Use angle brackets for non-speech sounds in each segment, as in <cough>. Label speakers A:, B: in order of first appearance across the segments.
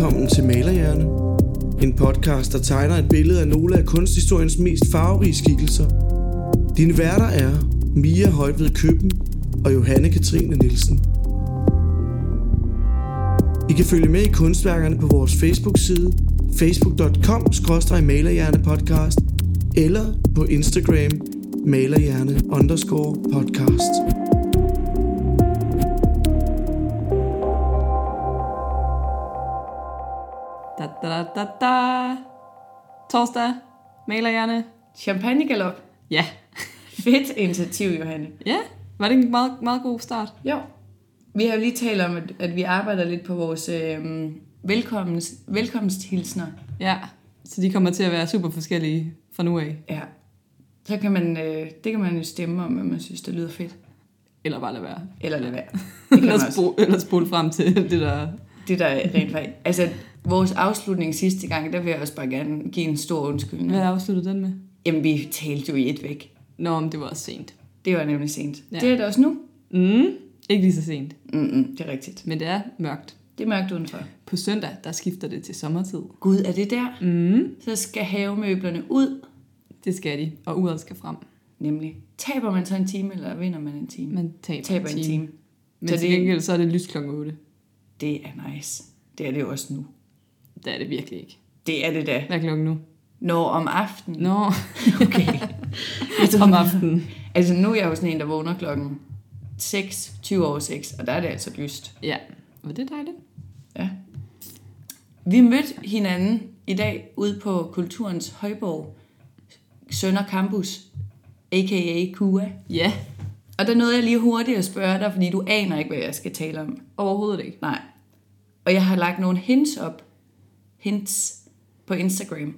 A: velkommen til Malerhjerne. En podcast, der tegner et billede af nogle af kunsthistoriens mest farverige skikkelser. Dine værter er Mia Højved Køben og Johanne Katrine Nielsen. I kan følge med i kunstværkerne på vores Facebook-side facebook.com-malerhjernepodcast eller på Instagram malerhjerne underscore podcast.
B: Da, da, da, da, da. Torsdag. Malerhjerne.
C: Champagnegalop.
B: Ja. <laughs>
C: Fedt initiativ, Johanne.
B: Ja, var det en meget, meget god start?
C: Jo. Vi har jo lige talt om, at, at vi arbejder lidt på vores øh, velkomst, velkomsthilsner.
B: Ja, så de kommer til at være super forskellige fra nu af.
C: Ja. Så kan man, øh, det kan man jo stemme om, at man synes, det lyder fedt.
B: Eller bare lade være.
C: Eller lade være. <laughs> Det kan man
B: Eller,
C: også.
B: spole, eller spole frem til <laughs> det der...
C: Det der er rent faktisk... Altså, vores afslutning sidste gang, der vil jeg også bare gerne give en stor undskyldning.
B: Hvad afsluttede den med?
C: Jamen, vi talte jo i et væk.
B: Nå, men det var også sent.
C: Det var nemlig sent.
B: Ja.
C: Det er det også nu.
B: Mm, ikke lige så sent,
C: Mm-mm, det er rigtigt.
B: men det er mørkt.
C: Det er mørkt udenfor.
B: På søndag, der skifter det til sommertid.
C: Gud, er det der?
B: Mm,
C: Så skal havemøblerne ud.
B: det skal de, og uret skal frem.
C: Nemlig. Taber man så en time, eller vinder man en time?
B: Man taber,
C: taber en time.
B: Men
C: Så
B: til gengæld, så er det lys klokken 8.
C: Det er nice. Det er det jo også nu.
B: Det er det virkelig ikke.
C: Det er det da.
B: Hvad er klokken nu?
C: Når om aftenen.
B: Nå, <laughs>
C: Okay. Tror, <laughs>
B: om aftenen.
C: Altså nu er jeg jo sådan en, der vågner klokken 6, 20 over 6, og der er det altså lyst.
B: Ja, var det dejligt?
C: Ja. Vi mødte hinanden i dag ude på Kulturens Højborg, Sønder Campus, a.k.a. KUA.
B: Ja,
C: Og der nåede jeg lige hurtigt at spørge dig, fordi du aner ikke, hvad jeg skal tale om.
B: overhovedet ikke.
C: Nej. Og jeg har lagt nogle hints op. Hints på Instagram.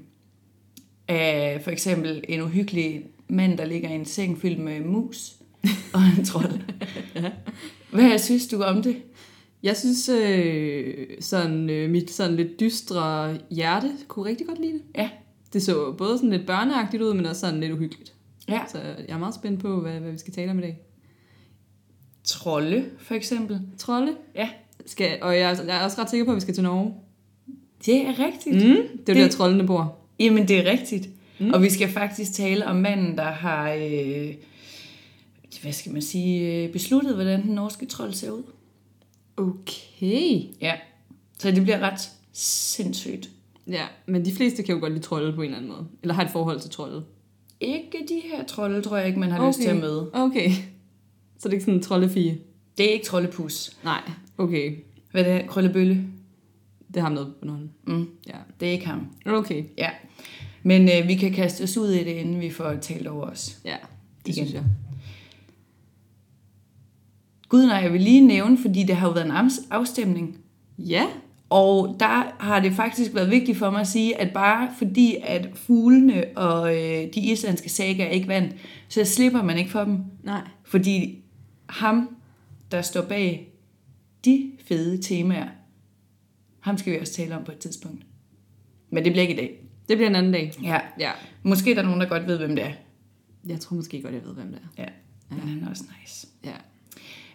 C: Af for eksempel en uhyggelig mand, der ligger i en seng fyldt med mus <laughs> og en trold. Hvad synes du om det?
B: Jeg synes, øh, sådan, øh, mit sådan lidt dystre hjerte kunne rigtig godt lide det.
C: Ja.
B: Det så både sådan lidt børneagtigt ud, men også sådan lidt uhyggeligt.
C: Ja.
B: Så jeg er meget spændt på, hvad, hvad vi skal tale om i dag.
C: Trolde, for eksempel.
B: Trolde.
C: Ja.
B: Skal, og jeg, jeg er også ret sikker på, at vi skal til Norge.
C: Det er rigtigt.
B: Mm, det er
C: Det-
B: der, troldene bor.
C: Jamen, det er rigtigt.
B: Mm.
C: Og vi skal faktisk tale om manden, der har, øh, hvad skal man sige, øh, besluttet, hvordan den norske trold ser ud.
B: Okay.
C: Ja. Så det bliver ret sindssygt.
B: Ja, men de fleste kan jo godt lide trolde på en eller anden måde. Eller har et forhold til trolde.
C: Ikke de her trolde, tror jeg ikke, man har okay. lyst til at møde.
B: Okay. Så det er ikke sådan en troldefige?
C: Det er ikke troldepus.
B: Nej, okay.
C: Hvad er det? Krøllebølle?
B: Det har noget på nogen.
C: Mm.
B: Ja.
C: Det er ikke ham.
B: Okay.
C: Ja. Men øh, vi kan kaste os ud i det, inden vi får talt over os.
B: Ja, det
C: Igen.
B: synes jeg.
C: Gud nej, jeg vil lige nævne, fordi det har jo været en afstemning.
B: Ja,
C: Og der har det faktisk været vigtigt for mig at sige, at bare fordi at fuglene og øh, de islandske sager ikke vandt, så slipper man ikke for dem.
B: nej.
C: Fordi ham, der står bag de fede temaer, ham skal vi også tale om på et tidspunkt. Men det bliver ikke i dag.
B: Det bliver en anden dag.
C: Ja.
B: Ja.
C: Måske er der nogen, der godt ved, hvem det er.
B: Jeg tror måske godt, jeg ved, hvem det er.
C: Ja. Men han er også nice.
B: Ja.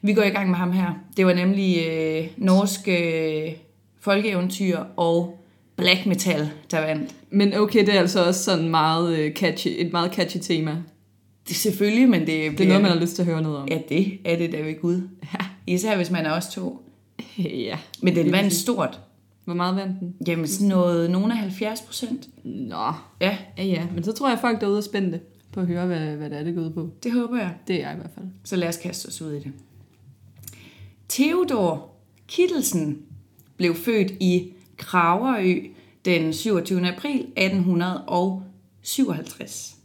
C: Vi går i gang med ham her. Det var nemlig øh, norsk øh, folkeeventyr og black metal, der vandt.
B: Men okay, det er altså også sådan meget øh, catchy, et meget catchy tema.
C: Det er selvfølgelig, men det,
B: Det er noget, man har lyst til at høre noget om.
C: Ja, det er det da ved Gud.
B: Ja.
C: Især hvis man er også to. <laughs>
B: ja.
C: Men den
B: Det er
C: vandt stort.
B: Hvor meget vandt den?
C: Jamen sådan noget, nogen af 70 procent.
B: Nå.
C: Ja,
B: Ja, ja. Men så tror jeg, at folk derude er spændte på at høre, hvad, hvad det er, det går ud på.
C: det håber jeg.
B: Det er jeg i hvert fald.
C: Så lad os kaste os ud i det. Theodor Kittelsen blev født i Kragerø den 27. april 1857.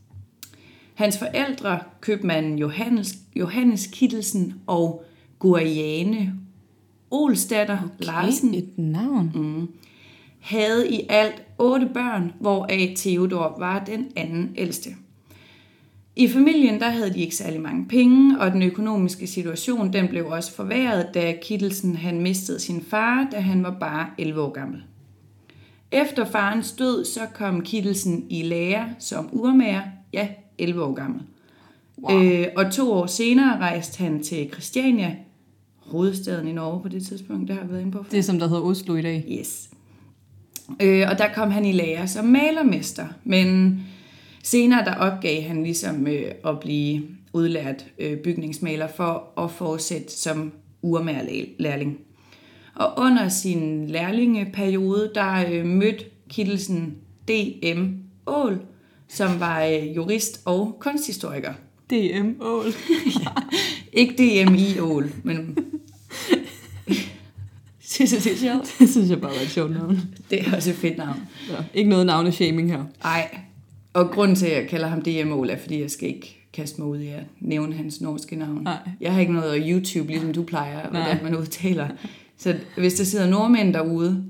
C: Hans forældre, købmanden Johannes, Johannes Kittelsen og Guriane Olsdatter okay. Larsen,
B: Et navn.
C: mm, havde i alt otte børn, hvoraf Theodor var den anden ældste. I familien der havde de ikke særlig mange penge, og den økonomiske situation den blev også forværret, da Kittelsen han mistede sin far, da han var bare 11 år gammel. Efter farens død, så kom Kittelsen i lære som urmager, ja, 11 år gammel.
B: Wow.
C: Øh, og to år senere rejste han til Christiania, hovedstaden i Norge på det tidspunkt, det har vi været inde på før.
B: Det er som der hedder Oslo i dag.
C: Yes. Øh, og der kom han i lære som malermester, men senere der opgav han ligesom øh, at blive udlært øh, bygningsmaler for at fortsætte som urmærlærling. Og under sin lærlingeperiode, der øh, mødte Kittelsen D.M. Ål, som var øh, jurist og kunsthistoriker.
B: DM Ål. <laughs> <laughs>
C: Ikke D.M.I. Ål, men... Synes du, det er sjovt?
B: Det synes jeg bare var et sjovt navn.
C: Det er også et fedt navn.
B: Så, ikke noget navneshaming her.
C: Ej, og grunden til, at jeg kalder ham DM Ål, er, fordi jeg skal ikke kaste mig ud i at nævne hans norske navn.
B: Nej.
C: Jeg har ikke noget at YouTube, ligesom du plejer,
B: Nej.
C: hvordan man udtaler. Så hvis der sidder nordmænd derude,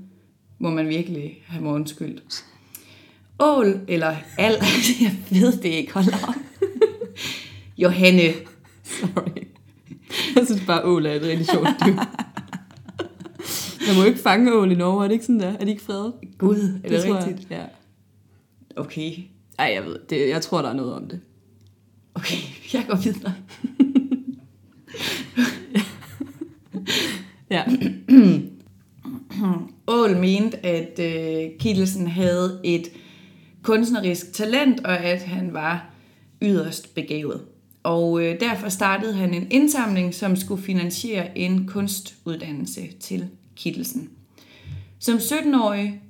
C: må man virkelig have mig undskyldt. Ål, eller al, <laughs> jeg ved det ikke, hold op. <laughs> Johanne,
B: Sorry. <laughs> Jeg synes bare, ål er et rigtig sjovt dyr. <laughs> Man må jo ikke fange ål i Norge, er det ikke sådan der? Er de ikke fredet?
C: Gud, er det,
B: jeg.
C: rigtigt?
B: Ja.
C: Okay,
B: Ej, jeg ved, det, jeg tror, der er noget om det.
C: okay, <laughs> jeg går videre.
B: Ja. <clears throat>
C: Ål mente, at øh, Kittelsen havde et kunstnerisk talent, og at han var yderst begavet. Og øh, derfor startede han en indsamling, som skulle finansiere en kunstuddannelse til Kittelsen. Som 17-årig,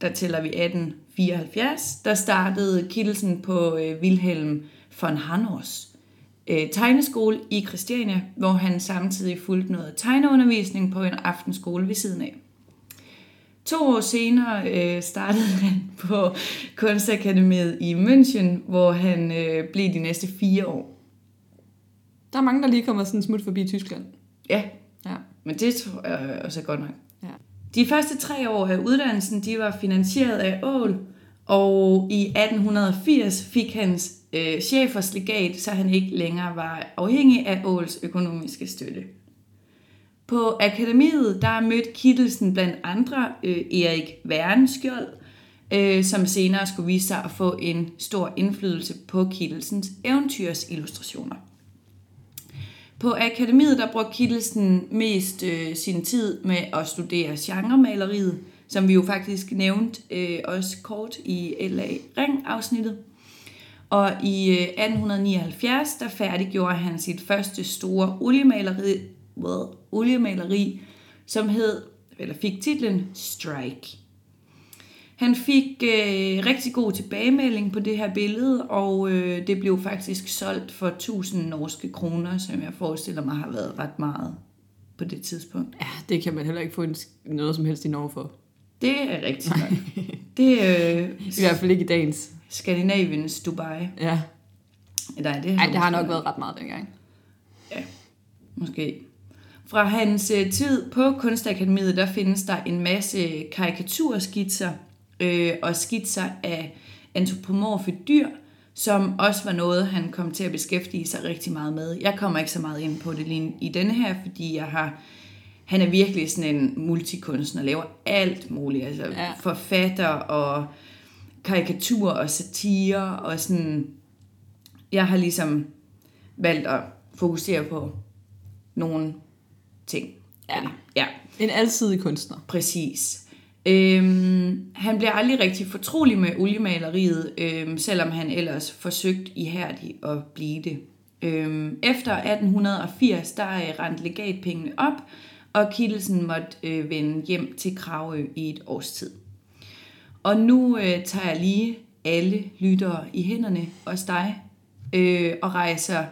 C: der tæller vi 1874, der startede Kittelsen på øh, Wilhelm von Hanors øh, tegneskole i Christiania, hvor han samtidig fulgte noget tegneundervisning på en aftenskole ved siden af. To år senere øh, startede han på Kunstakademiet i München, hvor han øh, blev de næste fire år.
B: Der er mange, der lige kommer sådan en smut forbi Tyskland.
C: Ja,
B: Ja.
C: men det tror jeg også er godt nok.
B: Ja.
C: De første tre år af uddannelsen de var finansieret af Ål, og i 1880 fik hans øh, chefers legat, så han ikke længere var afhængig af Åls økonomiske støtte. På akademiet der mødte Kittelsen blandt andre øh, Erik Værenskjold, øh, som senere skulle vise sig at få en stor indflydelse på Kittelsens eventyrsillustrationer. På akademiet der brugte Kittelsen mest øh, sin tid med at studere genremaleriet, som vi jo faktisk nævnte øh, også kort i LA Ring-afsnittet. Og i øh, 1879 der færdiggjorde han sit første store oliemaleri, well, oliemaleri som hed, eller fik titlen Strike. Han fik øh, rigtig god tilbagemelding på det her billede, og øh, det blev faktisk solgt for 1000 norske kroner, som jeg forestiller mig har været ret meget på det tidspunkt.
B: ja, det kan man heller ikke få noget som helst i Norge for.
C: Det er rigtigt nok. Det er øh, <laughs>
B: I hvert fald ikke i dagens.
C: Skandinaviens Dubai.
B: Ja.
C: Nej, det,
B: Ej, det har nok været ret meget dengang.
C: Måske. Fra hans øh, tid på Kunstakademiet, der findes der en masse karikaturskitser øh, og skitser af antropomorfe dyr, som også var noget, han kom til at beskæftige sig rigtig meget med. Jeg kommer ikke så meget ind på det lige i denne her, fordi jeg har, han er virkelig sådan en multikunstner, laver alt muligt, altså
B: Ja.
C: forfatter og karikatur og satire og sådan, jeg har ligesom valgt at fokusere på nogle ting.
B: Ja.
C: Ja,
B: En alsidig kunstner.
C: præcis. Øhm, han bliver aldrig rigtig fortrolig med oliemaleriet, øhm, selvom han ellers forsøgte ihærdigt at blive det. Øhm, efter 1880, der øh, rent legatpengene op, og Kittelsen måtte øh, vende hjem til Kravø i et års tid. Og nu øh, tager jeg lige alle lyttere i hænderne, også dig, øh, og rejser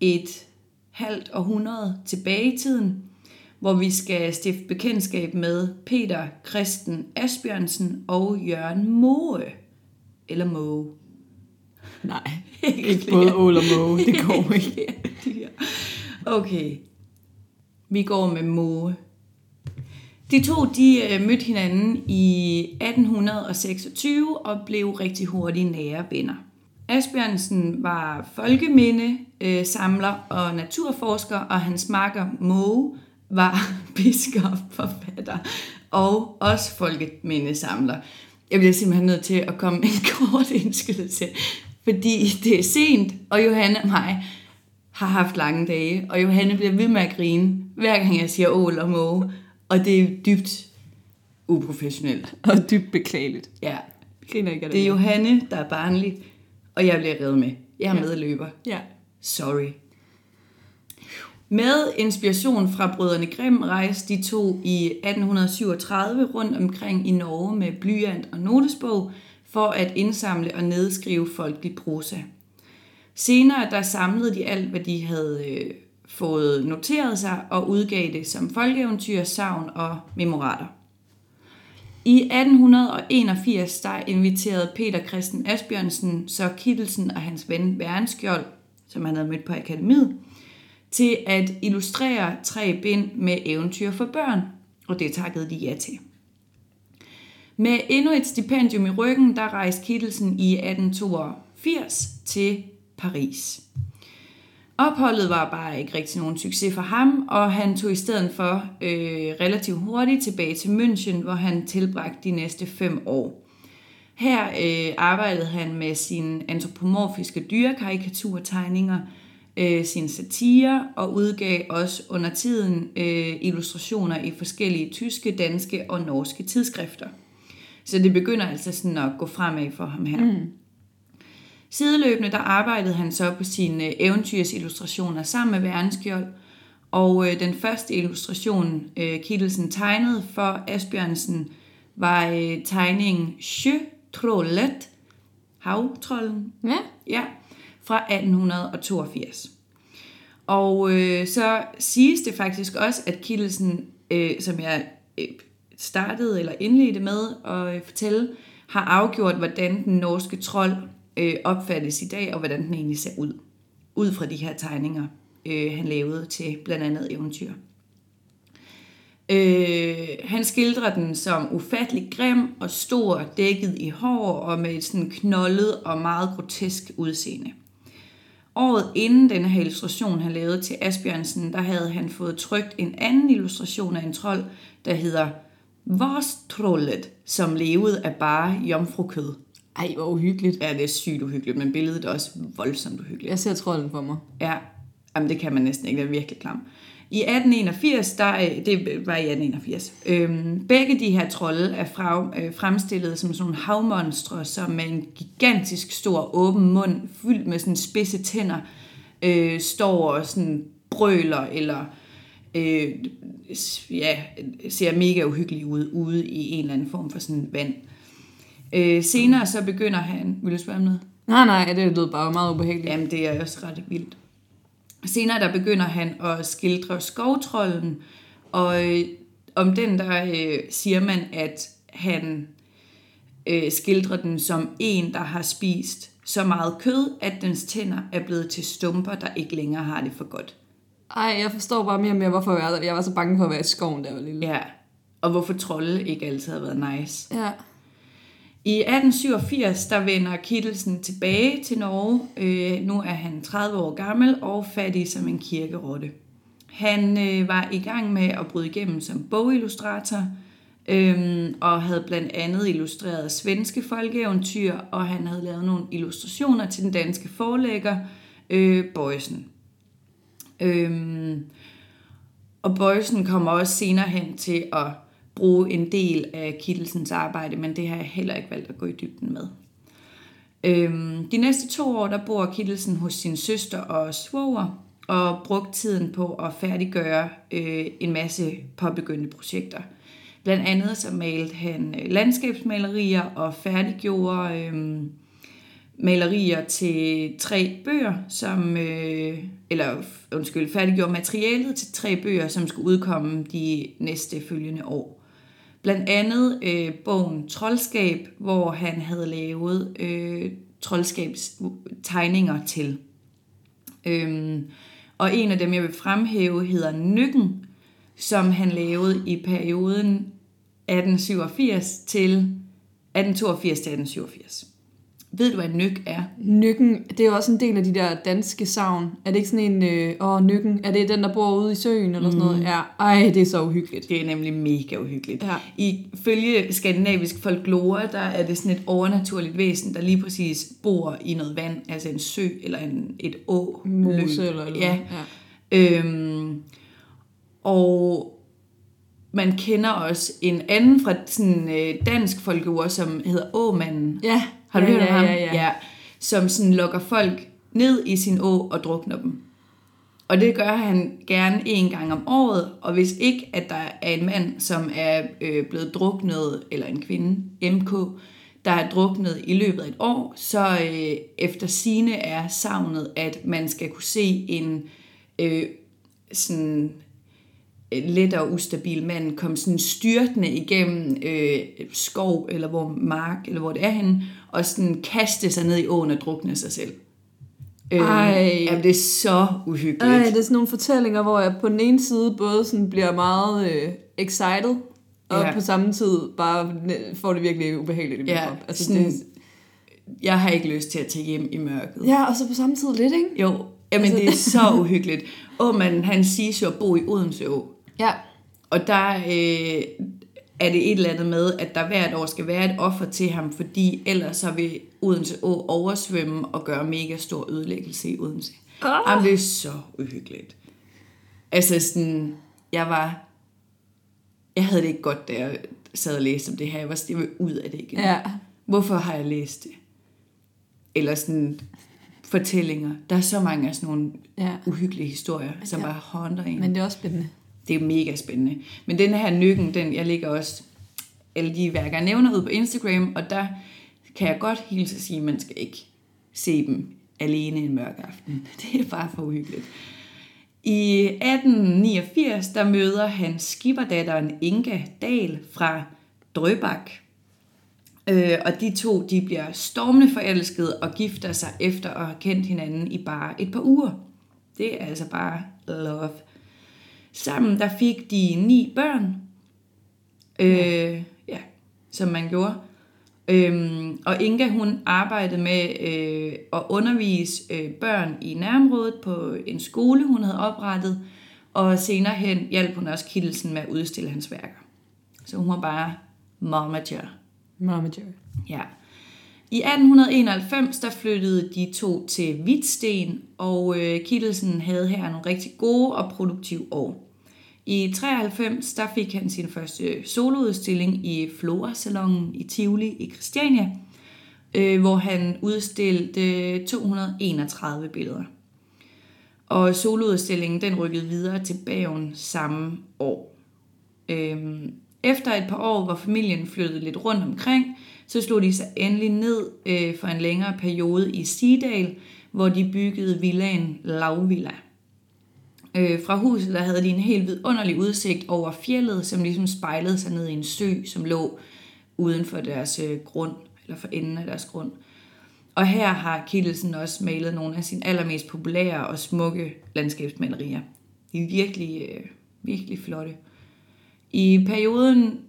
C: et halvt århundrede tilbage i tiden, hvor vi skal stifte bekendtskab med Peter Christen Asbjørnsen og Jørgen Moe. Eller Moe. <laughs>
B: Nej.
C: Ikke
B: Ikke både ål og måge. Det går <laughs> ikke.
C: okay. Vi går med Moe. De to de øh, mødte hinanden i 1826 og blev rigtig hurtigt nære venner. Asbjørnsen var folkeminde, øh, samler og naturforsker, og hans makker Moe var <laughs> biskop, forfatter og også folkemindesamler. Jeg bliver simpelthen nødt til at komme en <laughs> kort indskydelse, fordi det er sent, og Johanne og mig har haft lange dage, og Johanne bliver ved med at grine, hver gang jeg siger ål og måge, og det er dybt uprofessionelt.
B: Og dybt beklageligt.
C: Ja.
B: Griner ikke af det.
C: Det er. Johanne, der er barnlig, og jeg bliver reddet med. Jeg er
B: Ja.
C: medløber.
B: Ja.
C: Sorry. Med inspiration fra brødrene Grimm rejste de to i 1837 rundt omkring i Norge med blyant og notesbog for at indsamle og nedskrive folkelig prosa. Senere der samlede de alt, hvad de havde øh, fået noteret sig og udgav det som folkeeventyr, savn og memorater. I 1881 der inviterede Peter Christen Asbjørnsen så Kittelsen og hans ven Værenskjold, som han havde mødt på akademiet, til at illustrere tre bind med eventyr for børn, og det takkede de ja til. Med endnu et stipendium i ryggen, der rejste Kittelsen i 1882 til Paris. Opholdet var bare ikke rigtig nogen succes for ham, og han tog i stedet for øh, relativt hurtigt tilbage til München, hvor han tilbragte de næste fem år. Her øh, arbejdede han med sine antropomorfiske dyrekarikaturtegninger, øh, sine satire og udgav også under tiden øh, illustrationer i forskellige tyske, danske og norske tidsskrifter. Så det begynder altså sådan at gå fremad for ham her. Mm. Sideløbende der arbejdede han så på sine eventyrsillustrationer sammen med Værenskjold, og øh, den første illustration, øh, Kittelsen tegnede for Asbjørnsen, var øh, tegningen Sjøtrollet, havtrollen,
B: Ja.
C: ja, fra 1882. Og øh, så siges det faktisk også, at Kittelsen, øh, som jeg øh, startede eller indledte med at øh, fortælle, har afgjort, hvordan den norske trold øh, opfattes i dag, og hvordan den egentlig ser ud. Ud fra de her tegninger, øh, han lavede til blandt andet eventyr. Øh, han skildrer den som ufattelig grim og stor, dækket i hår og med et sådan knoldet og meget grotesk udseende. Året inden denne her illustration, han lavede til Asbjørnsen, der havde han fået trykt en anden illustration af en trold, der hedder Vorstrollet, som levede af bare jomfrukød.
B: Ej, hvor uhyggeligt.
C: Ja, det er sygt uhyggeligt, men billedet er også voldsomt uhyggeligt.
B: Jeg ser trolden for mig.
C: Ja, Jamen, det kan man næsten ikke, det er virkelig klam. I 1881, der, øh, det var i 1881, øhm, begge de her trolde er fra, øh, fremstillet som sådan nogle havmonstre, som med en gigantisk stor åben mund, fyldt med sådan spidse tænder, øh, står og sådan brøler, eller øh, ja, ser mega uhyggelig ud ude i en eller anden form for sådan vand. Øh, senere så begynder han, vil du spørge om noget?
B: Nej, nej, det lød bare meget ubehageligt.
C: Jamen, det er også ret vildt. Senere der begynder han at skildre skovtrollen, og øh, om den der øh, siger man, at han øh, skildrer den som en, der har spist så meget kød, at dens tænder er blevet til stumper, der ikke længere har det for godt.
B: Ej, jeg forstår bare mere og mere, hvorfor jeg, jeg var så bange for at være i skoven, der var lille.
C: Ja, og hvorfor trolde ikke altid har været nice.
B: Ja.
C: I 1887, der vender Kittelsen tilbage til Norge. Øh, nu er han 30 år gammel og fattig som en kirkerotte. Han øh, var i gang med at bryde igennem som bogillustrator, øh, og havde blandt andet illustreret svenske folkeeventyr, og han havde lavet nogle illustrationer til den danske forlægger, øh, Bøjsen. Øh, og Bøjsen kommer også senere hen til at bruge en del af Kittelsens arbejde, men det har jeg heller ikke valgt at gå i dybden med. Øhm, de næste to år, der bor Kittelsen hos sin søster og svoger, og brugt tiden på at færdiggøre øh, en masse påbegyndte projekter. Blandt andet så malte han øh, landskabsmalerier og færdiggjorde øh, malerier til tre bøger, som, øh, eller undskyld, færdiggjorde materialet til tre bøger, som skulle udkomme de næste følgende år. Blandt andet øh, bogen Troldskab, hvor han havde lavet øh, troldskabstegninger til. Øhm, og en af dem, jeg vil fremhæve, hedder Nykken, som han lavede i perioden 1887 til 1882 til 1887. Ved du, hvad nyk er?
B: Nykken, det er jo også en del af de der danske savn. Er det ikke sådan en, øh, åh, nykken, er det den, der bor ude i søen eller sådan noget? Ja, ej, det er så uhyggeligt.
C: Det er nemlig mega uhyggeligt.
B: Ja.
C: Ifølge skandinavisk folklore, der er det sådan et overnaturligt væsen, der lige præcis bor i noget vand, altså en sø eller en, et å.
B: Mose eller, eller
C: Ja.
B: ja.
C: Øhm, og man kender også en anden fra sådan øh, dansk folkeord, som hedder Åmanden.
B: Ja.
C: Har du
B: ja,
C: hørt om
B: ja,
C: ham?
B: Ja, ja.
C: ja. Som sådan lokker folk ned i sin å og drukner dem. Og det gør han gerne en gang om året, og hvis ikke, at der er en mand, som er øh, blevet druknet, eller en kvinde, MK, der er druknet i løbet af et år, så øh, efter sine er savnet, at man skal kunne se en øh, sådan øh, let og ustabil mand komme sådan styrtende igennem øh, skov, eller hvor mark, eller hvor det er henne, og sådan kaste sig ned i åen og drukne sig selv. Øh,
B: Ej.
C: jamen, det er så uhyggeligt.
B: Ej, det er sådan nogle fortællinger, hvor jeg på den ene side både sådan bliver meget øh, excited, og
C: Ja.
B: på samme tid bare får det virkelig ubehageligt i min
C: Ja,
B: krop. Altså,
C: sådan-
B: det,
C: Jeg har ikke lyst til at tage hjem i mørket.
B: ja, og så på samme tid lidt, ikke?
C: Jo, jamen det er så <laughs> uhyggeligt. Åmanden, han siges jo at bo i Odense Å.
B: Ja.
C: Og der øh, er det et eller andet med, at der hvert år skal være et offer til ham, fordi ellers så vil Odense Å oversvømme og gøre mega stor ødelæggelse i Odense.
B: Ah.
C: Jamen, det er så uhyggeligt. Altså sådan, jeg var... Jeg havde det ikke godt, da jeg sad og læste om det her. Jeg var vil ud af det igen.
B: Ja.
C: Hvorfor har jeg læst det? Eller sådan fortællinger. Der er så mange af sådan nogle
B: Ja.
C: uhyggelige historier, som
B: Ja.
C: bare haunter en.
B: Men det er også spændende.
C: Det er mega spændende. Men den her nykken, den, jeg ligger også alle de værker, jeg nævner ud på Instagram, og der kan jeg godt hilse at sige, at man skal ikke se dem alene en mørk aften. <laughs> Det er bare for uhyggeligt. I 1889, der møder han skiberdatteren Inga Dal fra Drøbak. Øh, og de to, de bliver stormende forelskede og gifter sig efter at have kendt hinanden i bare et par uger. Det er altså bare love. Sammen der fik de ni børn. Øh, ja. som man gjorde. Øhm, og Inga, hun arbejdede med øh, at undervise øh, børn i nærområdet på en skole, hun havde oprettet. Og senere hen hjalp hun også Kittelsen med at udstille hans værker. Så hun var bare momager.
B: Mama Jerry.
C: Ja. I 1891 der flyttede de to til Hvidsten, og øh, Kittelsen havde her nogle rigtig gode og produktive år. I 93 der fik han sin første øh, soloudstilling i Flora-salongen i Tivoli i Christiania, øh, hvor han udstillede øh, 231 billeder. Og soloudstillingen den rykkede videre til Bagen samme år. Øhm, efter et par år, hvor familien flyttede lidt rundt omkring, så slog de sig endelig ned øh, for en længere periode i Sidal, hvor de byggede villaen Lavvilla. Øh, fra huset der havde de en helt vidunderlig udsigt over fjellet, som ligesom spejlede sig ned i en sø, som lå uden for deres øh, grund, eller for enden af deres grund. Og her har Kittelsen også malet nogle af sine allermest populære og smukke landskabsmalerier. De er virkelig, øh, virkelig flotte. I perioden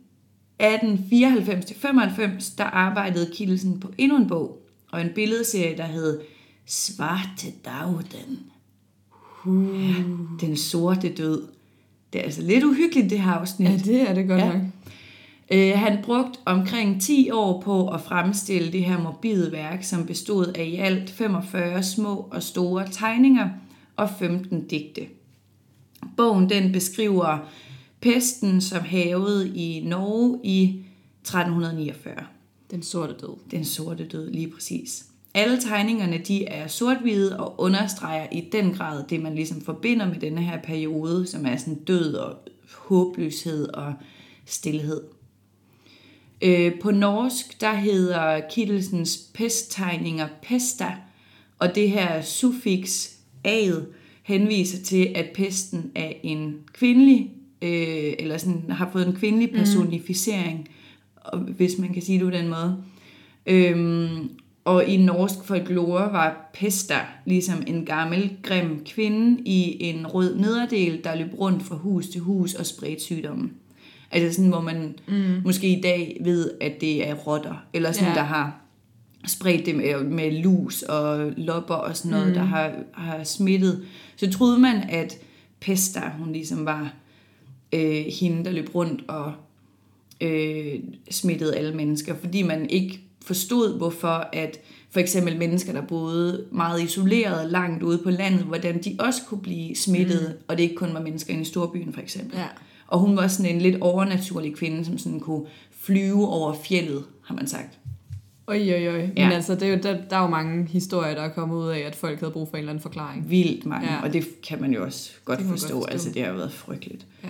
C: 1894-95, der arbejdede Kittelsen på endnu en bog, og en billedserie, der hed Svarte Dagden. Uh. Ja, den sorte død. Det er altså lidt uhyggeligt, det her afsnit.
B: Ja, det er det godt
C: ja.
B: nok.
C: Øh, han brugte omkring 10 år på at fremstille det her morbide værk, som bestod af i alt 45 små og store tegninger og 15 digte. Bogen den beskriver pesten, som havede i Norge i 1349.
B: Den sorte død.
C: Den sorte død, lige præcis. Alle tegningerne de er sort-hvide og understreger i den grad det, man ligesom forbinder med denne her periode, som er sådan død og håbløshed og stillhed. Øh, på norsk, der hedder Kittelsens pesttegninger pesta, og det her suffix ad henviser til, at pesten er en kvindelig, øh, eller sådan, har fået en kvindelig personificering, og hvis man kan sige det på den måde. Øhm, og i norsk folklore var Pesta ligesom en gammel, grim kvinde i en rød nederdel, der løb rundt fra hus til hus og spredte sygdommen. Altså sådan, hvor man mm. måske i dag ved, at det er rotter, eller sådan,
B: Ja.
C: ja. der har spredt det med, med lus og lopper og sådan noget, mm. der har, har smittet. Så troede man, at Pesta, hun ligesom var øh, hende, der løb rundt og øh, smittede alle mennesker, fordi man ikke forstod, hvorfor at for eksempel mennesker, der boede meget isoleret langt ude på landet, hvordan de også kunne blive smittet, mm. og det ikke kun var mennesker inde i storbyen for eksempel.
B: Ja.
C: Og hun var sådan en lidt overnaturlig kvinde, som sådan kunne flyve over fjellet, har man sagt.
B: Oj, oj, oj. Men
C: Ja.
B: altså, det er jo, der, der er jo mange historier, der er kommet ud af, at folk havde brug for en eller anden forklaring.
C: Vildt mange,
B: Ja.
C: og det kan man jo også godt forstå.
B: godt forstå.
C: Altså, det har været frygteligt.
B: Ja.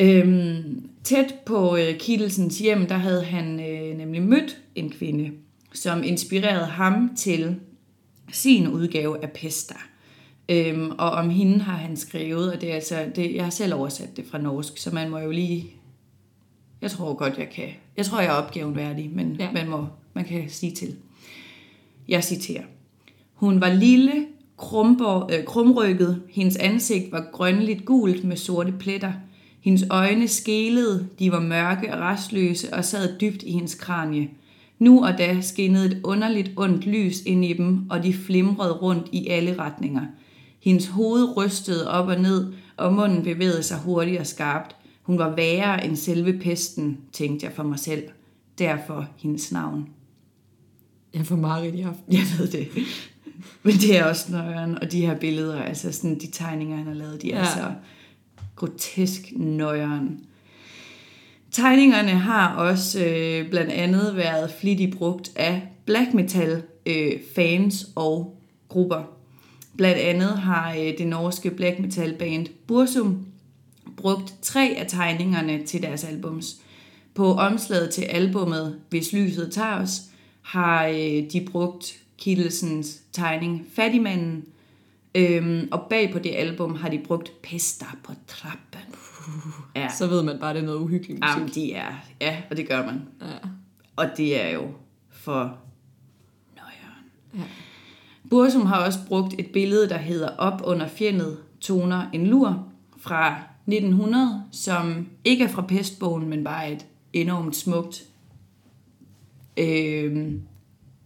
C: Øhm, tæt på øh, Kittelsens hjem, der havde han øh, nemlig mødt en kvinde, som inspirerede ham til sin udgave af Pesta. Øhm, og om hende har han skrevet, og det er altså, det, jeg har selv oversat det fra norsk, så man må jo lige, jeg tror godt, jeg kan, jeg tror, jeg er opgaven værdig, men
B: Ja.
C: man, må, man kan sige til. Jeg citerer. Hun var lille, krumborg, øh, krumrykket, hendes ansigt var grønligt gult med sorte pletter. Hendes øjne skelede, de var mørke og restløse og sad dybt i hendes kranie. Nu og da skinnede et underligt ondt lys ind i dem, og de flimrede rundt i alle retninger. Hendes hoved rystede op og ned, og munden bevægede sig hurtigt og skarpt. Hun var værre end selve pesten, tænkte jeg for mig selv. Derfor hendes navn.
B: Jeg får meget i aften.
C: Jeg ved det. Men det er også nøjeren, og de her billeder, altså sådan de tegninger, han har lavet, de er
B: Ja.
C: så grotesk nøjeren. Tegningerne har også øh, blandt andet været flittigt brugt af black metal øh, fans og grupper. Blandt andet har øh, det norske black metal band Bursum brugt tre af tegningerne til deres albums. På omslaget til albummet Hvis lyset tager os, har øh, de brugt Kittelsens tegning Fattigmanden, øhm, og bag på det album har de brugt Pester på trappen. Ja,
B: Så ved man bare, det er noget uhyggeligt musik.
C: Jamen, de er, ja, og det gør man.
B: Ja.
C: Og det er jo for nøjeren.
B: Ja.
C: Bursum har også brugt et billede, der hedder Op under fjellet toner en lur fra 1900, som ikke er fra pestbogen, men bare et enormt smukt øh,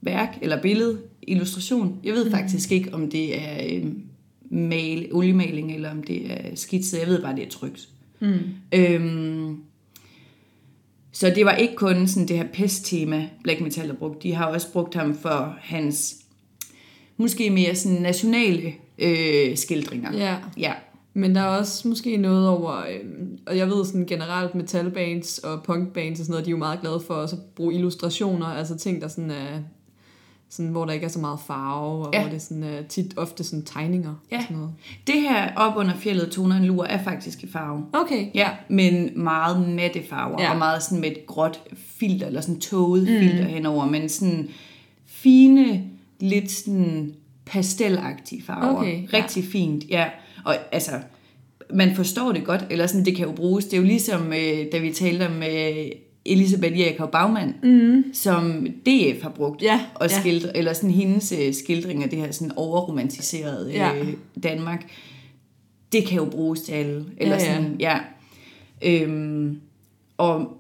C: værk eller billede, illustration. Jeg ved faktisk ikke, om det er øh, mal, oliemaling, eller om det er skitset. Jeg ved bare, det er trygt.
B: Mm.
C: Øhm, så det var ikke kun sådan det her pesttema, Black Metal har brugt. De har også brugt ham for hans måske mere sådan nationale øh, skildringer.
B: ja.
C: ja.
B: Men der er også måske noget over, øhm, og jeg ved sådan generelt metalbands og punkbands og sådan noget, de er jo meget glade for også at bruge illustrationer, altså ting, der sådan er, sådan, hvor der ikke er så meget farve, og
C: Ja.
B: hvor det sådan er tit ofte sådan tegninger
C: Ja.
B: og sådan noget.
C: Det her op under fjellet toner en lur er faktisk i farve.
B: Okay.
C: Ja, men meget matte farver,
B: Ja.
C: ja. og meget sådan med et gråt filter, eller sådan tåget mm. filter henover, men sådan fine, lidt sådan pastelagtige farver.
B: Okay, ja.
C: Rigtig fint, ja. Og altså, man forstår det godt, eller sådan, det kan jo bruges. Det er jo ligesom, øh, da vi talte om øh, Elisabeth Jakob Bagman, mm. som DF har brugt,
B: Ja,
C: og
B: ja.
C: skildre, eller sådan hendes øh, skildring af det her sådan overromantiserede
B: Ja.
C: øh, Danmark. Det kan jo bruges til alle. Eller
B: Ja, ja.
C: sådan, ja. Øhm, og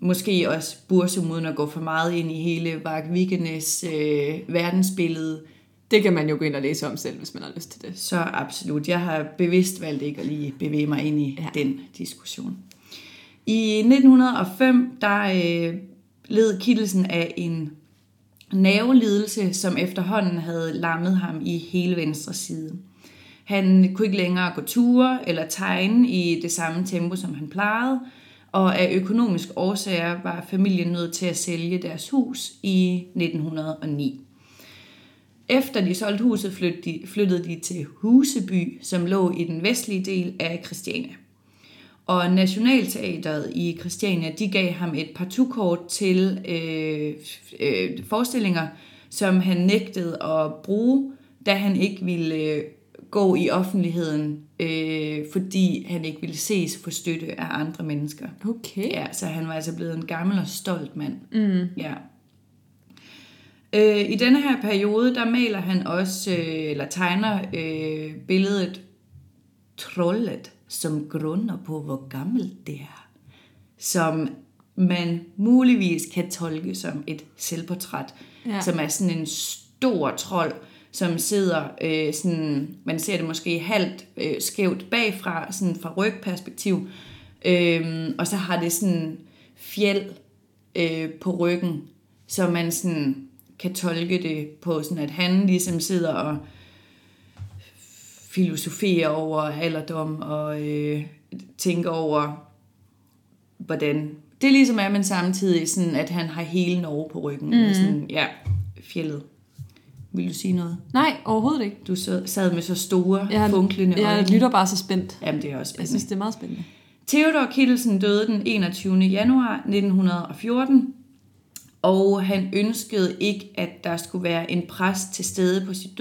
C: måske også Bursum, uden at gå for meget ind i hele Varg Vigenes øh, verdensbillede,
B: Det kan man jo gå ind og læse om selv, hvis man har lyst til det.
C: så absolut. Jeg har bevidst valgt ikke at lige bevæge mig ind i
B: Ja.
C: ja. den diskussion. I 1905, der øh, led Kittelsen af en nervelidelse, som efterhånden havde lammet ham i hele venstre side. Han kunne ikke længere gå ture eller tegne i det samme tempo, som han plejede, og af økonomiske årsager var familien nødt til at sælge deres hus i 1909. Efter de solgte huset, flyttede de, flyttede til Huseby, som lå i den vestlige del af Christiania. Og Nationalteateret i Christiania, de gav ham et partukort til øh, øh, forestillinger, som han nægtede at bruge, da han ikke ville øh, gå i offentligheden, øh, fordi han ikke ville ses for støtte af andre mennesker.
B: Okay.
C: Ja, så han var altså blevet en gammel og stolt mand.
B: Mm.
C: Ja. Øh, I denne her periode, der maler han også, øh, eller tegner øh, billedet Trollet, som grunder på, hvor gammelt det er. Som man muligvis kan tolke som et selvportræt,
B: Ja.
C: som er sådan en stor trold, som sidder, øh, sådan, man ser det måske halvt øh, skævt bagfra, sådan fra rygperspektiv, øh, og så har det sådan fjeld øh, på ryggen, så man sådan kan tolke det på sådan, at han ligesom sidder og filosoferer over alderdom og øh, tænke over, hvordan det ligesom er, men samtidig sådan, at han har hele Norge på ryggen. Mm. Sådan, ja, fjellet. Vil du sige noget?
B: Nej, overhovedet ikke.
C: Du sad med så store,
B: Jeg,
C: funklende
B: jeg
C: øjne.
B: lytter bare så spændt.
C: Jamen, det er også
B: Jeg
C: spændende.
B: synes, det er meget spændende.
C: Theodor Kittelsen døde den 21. januar 1914, og han ønskede ikke, at der skulle være en præst til stede på sit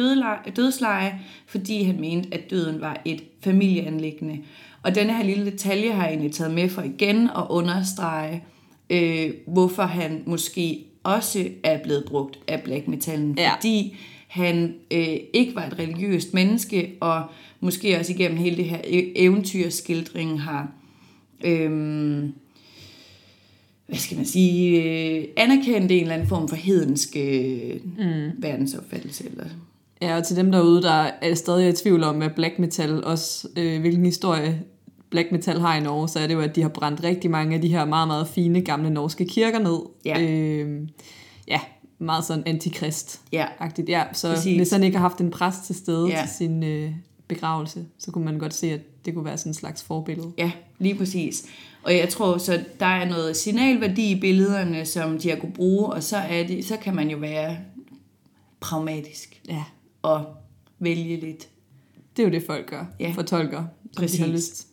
C: dødsleje, fordi han mente, at døden var et familieanlæggende. Og denne her lille detalje har jeg egentlig taget med for igen at understrege, øh, hvorfor han måske også er blevet brugt af black metallen.
B: Ja.
C: Fordi han øh, ikke var et religiøst menneske, og måske også igennem hele det her e- eventyrskildring har øhm, hvad skal man sige, øh, anerkendt en eller anden form for hedensk øh, mm. verdensopfattelse. Eller,
B: Ja, og til dem derude, der er stadig i tvivl om, at black metal også, øh, hvilken historie black metal har i Norge, så er det jo, at de har brændt rigtig mange af de her meget, meget fine gamle norske kirker ned.
C: Ja.
B: Øh, ja, meget sådan antikrist-agtigt.
C: Ja.
B: Ja, så
C: Præcis.
B: Hvis han ikke har haft en præst til stede
C: ja.
B: til sin øh, begravelse, så kunne man godt se, at det kunne være sådan en slags forbillede.
C: ja, lige præcis. Og jeg tror så, der er noget signalværdi i billederne, som de har kunne bruge, og så, er det, så kan man jo være pragmatisk
B: Ja,
C: og vælge lidt.
B: det er jo det, folk gør.
C: Ja.
B: Fortolker,
C: Præcis.
B: de har lyst.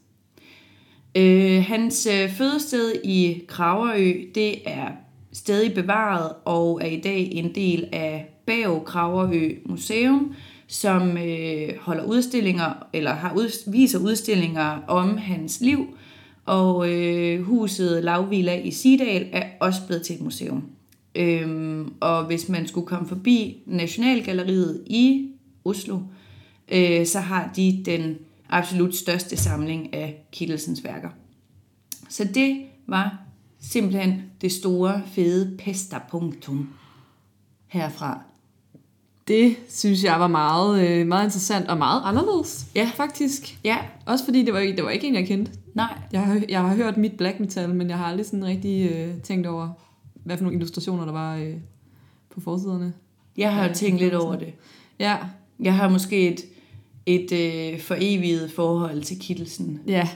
C: Øh, hans øh, fødested i Kragerø, det er stadig bevaret og er i dag en del af Bag Kragerø Museum, som øh, holder udstillinger, eller har ud, viser udstillinger om hans liv. Og øh, huset Lavvilla i Sidal er også blevet til et museum. Øhm, og hvis man skulle komme forbi Nationalgalleriet i Oslo, øh, så har de den absolut største samling af Kittelsens værker. Så det var simpelthen det store, fede pestapunktum herfra.
B: Det synes jeg var meget, øh, meget interessant og meget anderledes.
C: Ja.
B: faktisk.
C: Ja,
B: Også fordi det var, ikke- det var ikke en, jeg kendte.
C: nej,
B: Jeg har, jeg har hørt mit black metal, men jeg har aldrig sådan rigtig øh, tænkt over, hvad for nogle illustrationer der var øh, på forsiderne.
C: jeg har
B: Ja,
C: tænkt lidt over det.
B: Ja,
C: Jeg har måske et, et øh, foreviget forhold til Kittelsen
B: ja,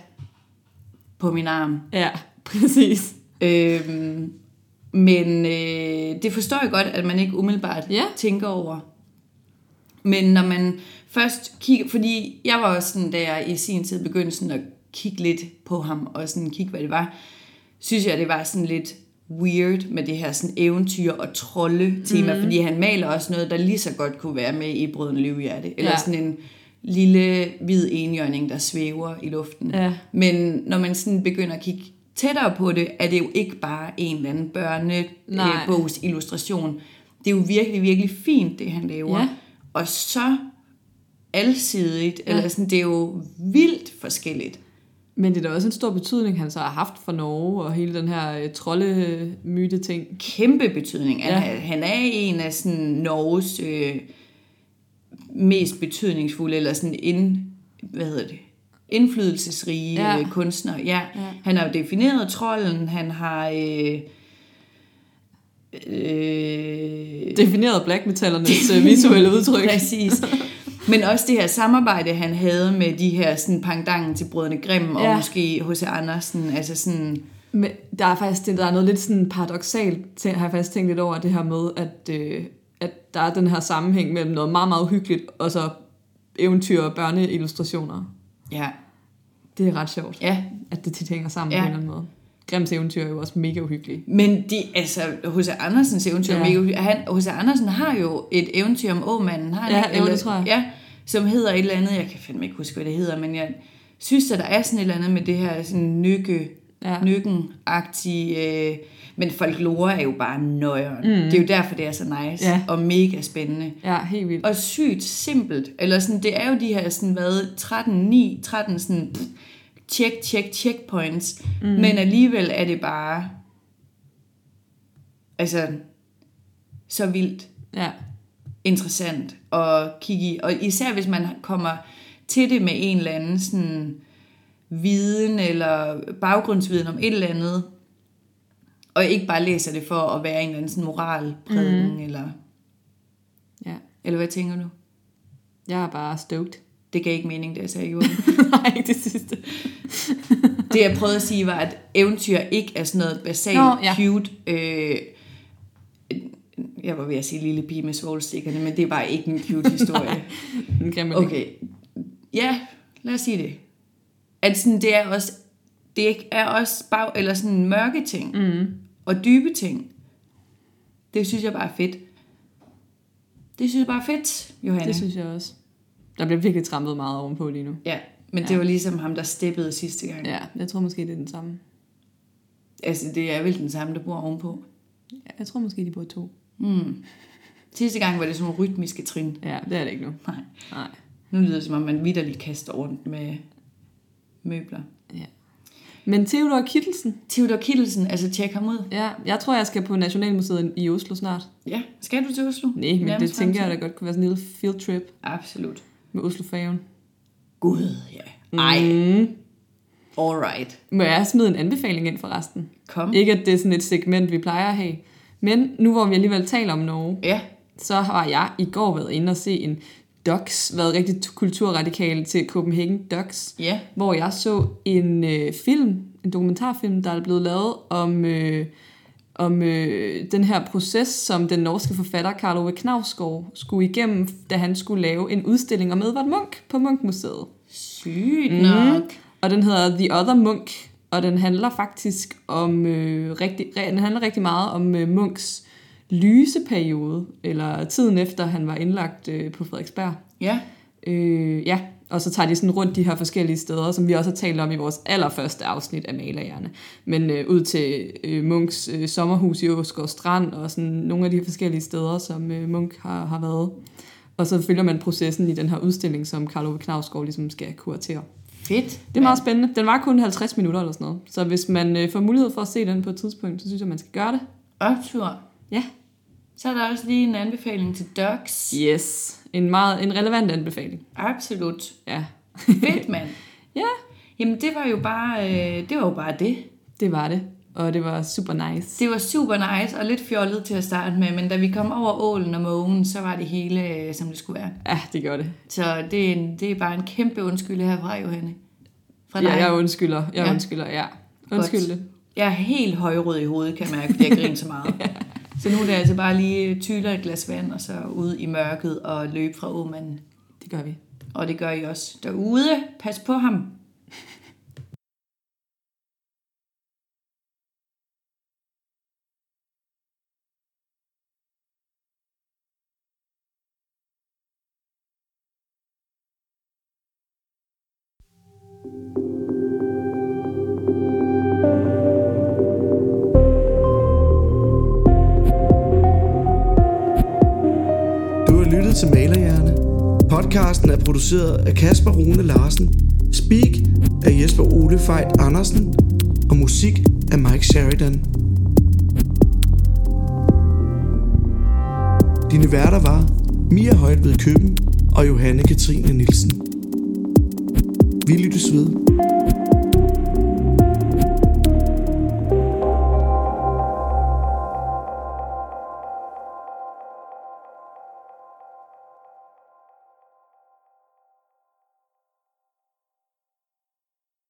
C: på min arm.
B: ja, <laughs> præcis.
C: Øhm, men øh, det forstår jeg godt, at man ikke umiddelbart
B: Ja.
C: tænker over. Men når man først kigger, fordi jeg var også sådan, da jeg i sin tid begyndte sådan at kigge lidt på ham, og sådan kigge, hvad det var, synes jeg, det var sådan lidt weird med det her sådan eventyr og trolde tema, mm. fordi han maler også noget, der lige så godt kunne være med i Brøden Løvehjerte, eller
B: Ja.
C: sådan en lille hvid enhjørning, der svæver i luften.
B: Ja.
C: Men når man sådan begynder at kigge tættere på det, er det jo ikke bare en eller anden børnebogs illustration. Det er jo virkelig, virkelig fint, det han laver.
B: Ja.
C: Og så alsidigt,
B: Ja.
C: eller sådan, det er jo vildt forskelligt.
B: Men det er da også en stor betydning, han så har haft for Norge, og hele den her øh, trolde-myte-ting.
C: Kæmpe betydning.
B: Ja.
C: Han, han er en af sådan Norges øh, mest betydningsfulde, eller sådan ind, hvad hedder det, indflydelsesrige
B: Ja.
C: ja. kunstnere. Ja.
B: Ja.
C: ja. Han har jo defineret trolden, han har... Øh, øh,
B: Defineret black metallernes øh, visuelle <laughs> udtryk.
C: Præcis. Men også det her samarbejde, han havde med de her sådan pangdangen til Brødrene Grimm, og
B: Ja.
C: måske H.C. Andersen, altså sådan...
B: Men der er faktisk der er noget lidt sådan paradoxalt, til, har jeg faktisk tænkt lidt over det her med, at, øh, at der er den her sammenhæng mellem noget meget, meget hyggeligt, og så eventyr og børneillustrationer.
C: Ja,
B: Det er ret sjovt,
C: ja.
B: at det tit hænger sammen
C: Ja.
B: på en eller anden måde. Grimms eventyr er jo også mega uhyggelige.
C: Men de, altså, H.C. Andersens eventyr,
B: Ja.
C: ja. han, H.C. Andersen har jo et eventyr om åmanden, har han
B: Ja,
C: ikke?
B: jo, det tror jeg.
C: Ja, som hedder et eller andet, jeg kan fandme ikke huske, hvad det hedder, men jeg synes, at der er sådan et eller andet med det her sådan nykke,
B: ja.
C: nykken-agtige, øh, men folklore er jo bare nøjeren. Mm. Det er jo derfor, det er så nice
B: Ja.
C: og mega spændende.
B: Ja, helt vildt.
C: Og sygt simpelt. Eller sådan, det er jo de her sådan, hvad, 13, 9, 13 sådan, pff, check, check, checkpoints. Mm. Men alligevel er det bare, altså, så vildt
B: Ja,
C: interessant at kigge i. Og især hvis man kommer til det med en eller anden sådan viden eller baggrundsviden om et eller andet, og ikke bare læser det for at være en eller anden sådan moralprædiken, mm. eller,
B: ja.
C: eller hvad tænker du?
B: Jeg er bare stoked.
C: Det gav ikke mening, da jeg sagde jorden. <laughs>
B: Nej, ikke det sidste.
C: det jeg prøvede at sige var, at eventyr ikke er sådan noget basalt,
B: Nå, ja.
C: cute... Øh, jeg var ved at sige lille pige med svovlstikkerne, men det er bare ikke en cute <laughs> historie. Okay. Ja, lad os sige det. At sådan, det er også, det er også bag, eller sådan mørke ting, mm. og dybe ting. Det synes jeg bare er fedt. Det synes jeg bare er fedt, Johanne.
B: Det synes jeg også. Der bliver virkelig trampet meget ovenpå lige nu.
C: Ja, men det var ligesom ham, der steppede sidste gang.
B: Ja, jeg tror måske, det er den samme.
C: Altså, det er vel den samme, der bor ovenpå.
B: Ja, jeg tror måske, de bor to.
C: Mm. Sidste gang var det sådan nogle rytmiske trin.
B: Ja, det er det ikke nu.
C: Nej.
B: Nej.
C: Nu lyder det som om, man vidderligt kaster rundt med møbler.
B: Ja. Men Theodor Kittelsen,
C: Theodor Kittelsen, altså tjek ham ud.
B: ja, jeg tror, jeg skal på Nationalmuseet i Oslo snart.
C: Ja, skal du til Oslo?
B: Nej, men det
C: Nærmest
B: tænker jeg
C: fremtid.
B: godt kunne være sådan en lille field trip
C: Absolut.
B: Med Oslo-færgen.
C: Gud, ja. Ej,
B: Mm.
C: alright.
B: Må jeg smide en anbefaling ind forresten?
C: Kom.
B: Ikke at det er sådan et segment, vi plejer at have. Men nu hvor vi alligevel taler om Norge,
C: Ja,
B: så har jeg i går været inde og se en docs, været rigtig kulturradikal til Copenhagen Docs,
C: ja.
B: hvor jeg så en øh, film, en dokumentarfilm, der er blevet lavet om, øh, om øh, den her proces, som den norske forfatter Karl Ove Knausgård skulle igennem, da han skulle lave en udstilling om Edvard Munch på Munch-museet.
C: Sygt nok.
B: Og den hedder The Other Monk, og den handler faktisk om øh, rigtig, den handler rigtig meget om øh, Munchs lyseperiode, eller tiden efter han var indlagt øh, på Frederiksberg.
C: Ja,
B: Øh, ja, og så tager de sådan rundt de her forskellige steder, som vi også har talt om i vores allerførste afsnit af Malerhjerne. Men øh, ud til øh, Munks øh, sommerhus i Åsgård Strand, og sådan nogle af de her forskellige steder, som øh, Munk har, har været. Og så følger man processen i den her udstilling, som Karl Ove Knausgaard ligesom skal kuratere.
C: fedt.
B: Det er meget spændende. Den var kun 50 minutter eller sådan noget. Så hvis man øh, får mulighed for at se den på et tidspunkt, så synes jeg, man skal gøre det.
C: Optur.
B: Ja.
C: Så er der også lige en anbefaling til Docs.
B: Yes. En meget en relevant anbefaling.
C: Absolut.
B: Ja.
C: Fedt, mand. <laughs>
B: Ja,
C: Jamen, det var jo bare, øh, det var jo bare det.
B: det var det. Og det var super nice.
C: Det var super nice og lidt fjollet til at starte med, men da vi kom over ålen og mågen, så var det hele, øh, som det skulle være.
B: Ja, det gør det.
C: Så det er, en, det er bare en kæmpe undskyld herfra, Johanne. Fra dig.
B: Ja, jeg undskylder. Jeg
C: Ja.
B: ja. undskylder, ja. Undskyld
C: Godt.
B: det.
C: Jeg er helt højrød i hovedet, kan jeg mærke, fordi jeg griner så meget. <laughs> Så nu er det altså bare lige tyler et glas vand, og så ud i mørket og løbe fra åmanden.
B: Det gør vi.
C: Og det gør I også derude. Pas på ham.
A: Produceret af Kasper Rune Larsen. Speak af Jesper Ole Fejt Andersen. Og musik af Mike Sheridan. Dine værter var Mia Højt ved Køben og Johanne Katrine Nielsen. Vi lyttes ved.